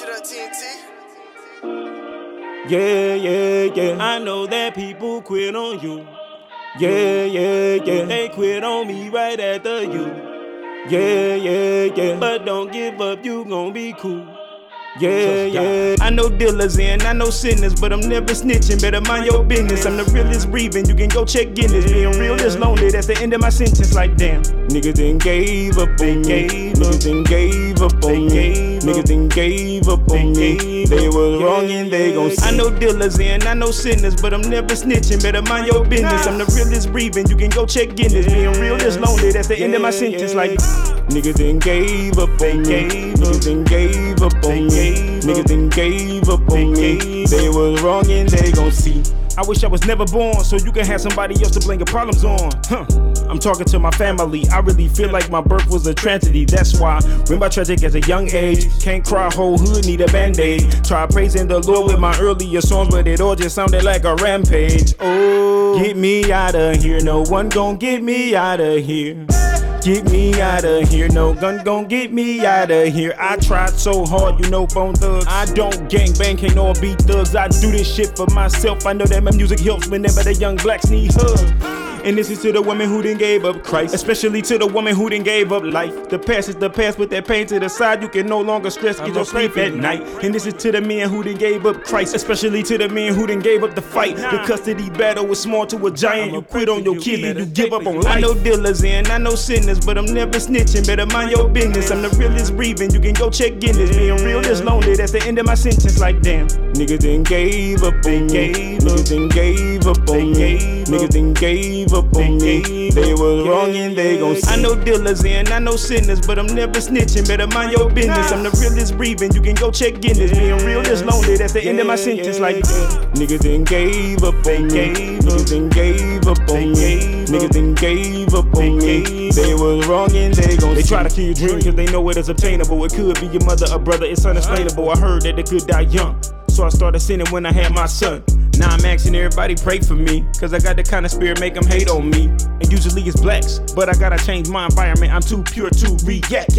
Shit up, TNT. Yeah, yeah, yeah. I know that people quit on you. Yeah, yeah, yeah. They quit on me right after you. Yeah, yeah, yeah. But don't give up, you gon' be cool. Yeah, yeah. I know dealers and I know sinners, but I'm never snitching. Better mind your business. I'm the realest breathing. You can go check Guinness. Being real is lonely. That's the end of my sentence. Like damn. Niggas then gave up on me. Niggas then gave up on me. Niggas then gave up on me. They was wrong and they gon' see. I know dealers and I know sinners, but I'm never snitching. Better mind your business. I'm the realest breathing. You can go check Guinness. Being real is lonely. That's the end of my sentence. Like Niggas then gave up on me. Niggas then gave up on me. Niggas then gave up on me. They was wrong and they gon' see. I wish I was never born, so you can have somebody else to blame your problems on. Huh. I'm talking to my family. I really feel like my birth was a tragedy. That's why remember tragic as a young age. Can't cry, whole hood need a band-aid. Try praising the Lord with my earlier songs, but it all just sounded like a rampage. Oh, get me out of here. No one gon' get me out of here. Get me out of here, no gun gon' get me out of here. I tried so hard, you know, bone thugs. I don't gang bang, can't all be thugs. I do this shit for myself. I know that my music helps whenever the young blacks need hugs. And this is to the woman who didn't gave up Christ, especially to the woman who didn't gave up life. The past is the past, put that pain to the side. You can no longer stress, get your sleep at night. And this is to the men who didn't gave up Christ, especially to the men who didn't gave up the fight. The custody battle was small to a giant. You quit on your kid and you give up on life. I know dealers and I know sinners, but I'm never snitching. Better mind your business. I'm the realest breathing. You can go check Guinness. Being real is lonely. That's the end of my sentence. Like damn. niggas didn't gave up on me. gave Niggas up. then gave up They on me. gave Niggas up. then gave up on me. They was wrong and they gon' see. I know dealers and I know sinners, but I'm never snitching. Better mind your business. I'm the realest breathing. You can go check Guinness. Being real is lonely. That's the end of my sentence. Like uh, Niggas then gave up on me. Niggas then gave up They on me. Niggas then gave up on me. They was wrong and they gon' They try to kill your dream because they know it is obtainable. It could be your mother or brother, it's unexplainable. I heard that they could die young. So I started sinning when I had my son. Now I'm asking everybody pray for me. Cause I got the kind of spirit make them hate on me. And usually it's blacks. But I gotta change my environment. I'm too pure to react.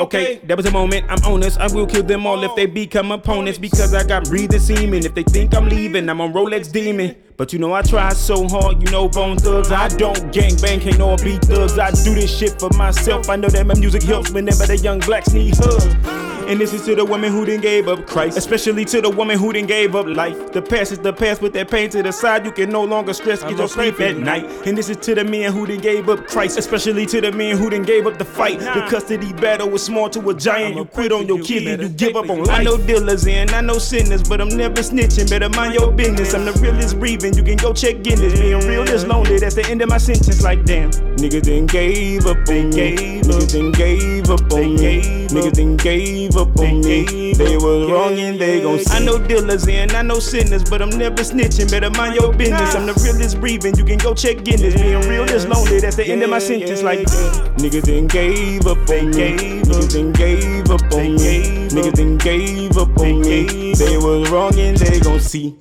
Okay, that was a moment. I'm honest. I will kill them all if they become opponents because I got breathing semen. If they think I'm leaving, I'm on Rolex demon. But you know I try so hard, you know bone thugs. I don't gang bang, can't all be thugs. I do this shit for myself. I know that my music helps whenever the young blacks need hugs. And this is to the woman who didn't gave up Christ, especially to the woman who didn't gave up life. The past is the past, put that pain to the side. You can no longer stress, get your sleep at night. And this is to the men who didn't gave up Christ, especially to the men who didn't gave up the fight. The custody battle was small to a giant. You quit on your kid and you give up on life. I know dealers and I know sinners, but I'm never snitching. Better mind your business. I'm the realest breathing. You can go check Guinness. Being real is lonely. That's the end of my sentence. Like damn. Niggas didn't gave up on me. gave Niggas didn't gave up on me. gave Niggas didn't gave up on me. They up. was wrong and they gon' see. I know dealers and I know sinners, but I'm never snitching. Better mind your business. I'm the realest breathing. You can go check Guinness. Being real is lonely. That's the end of my sentence. Like Niggas then gave up on me. Niggas up. then gave up on me. Niggas up. then gave up on me. They was wrong and they gon' see.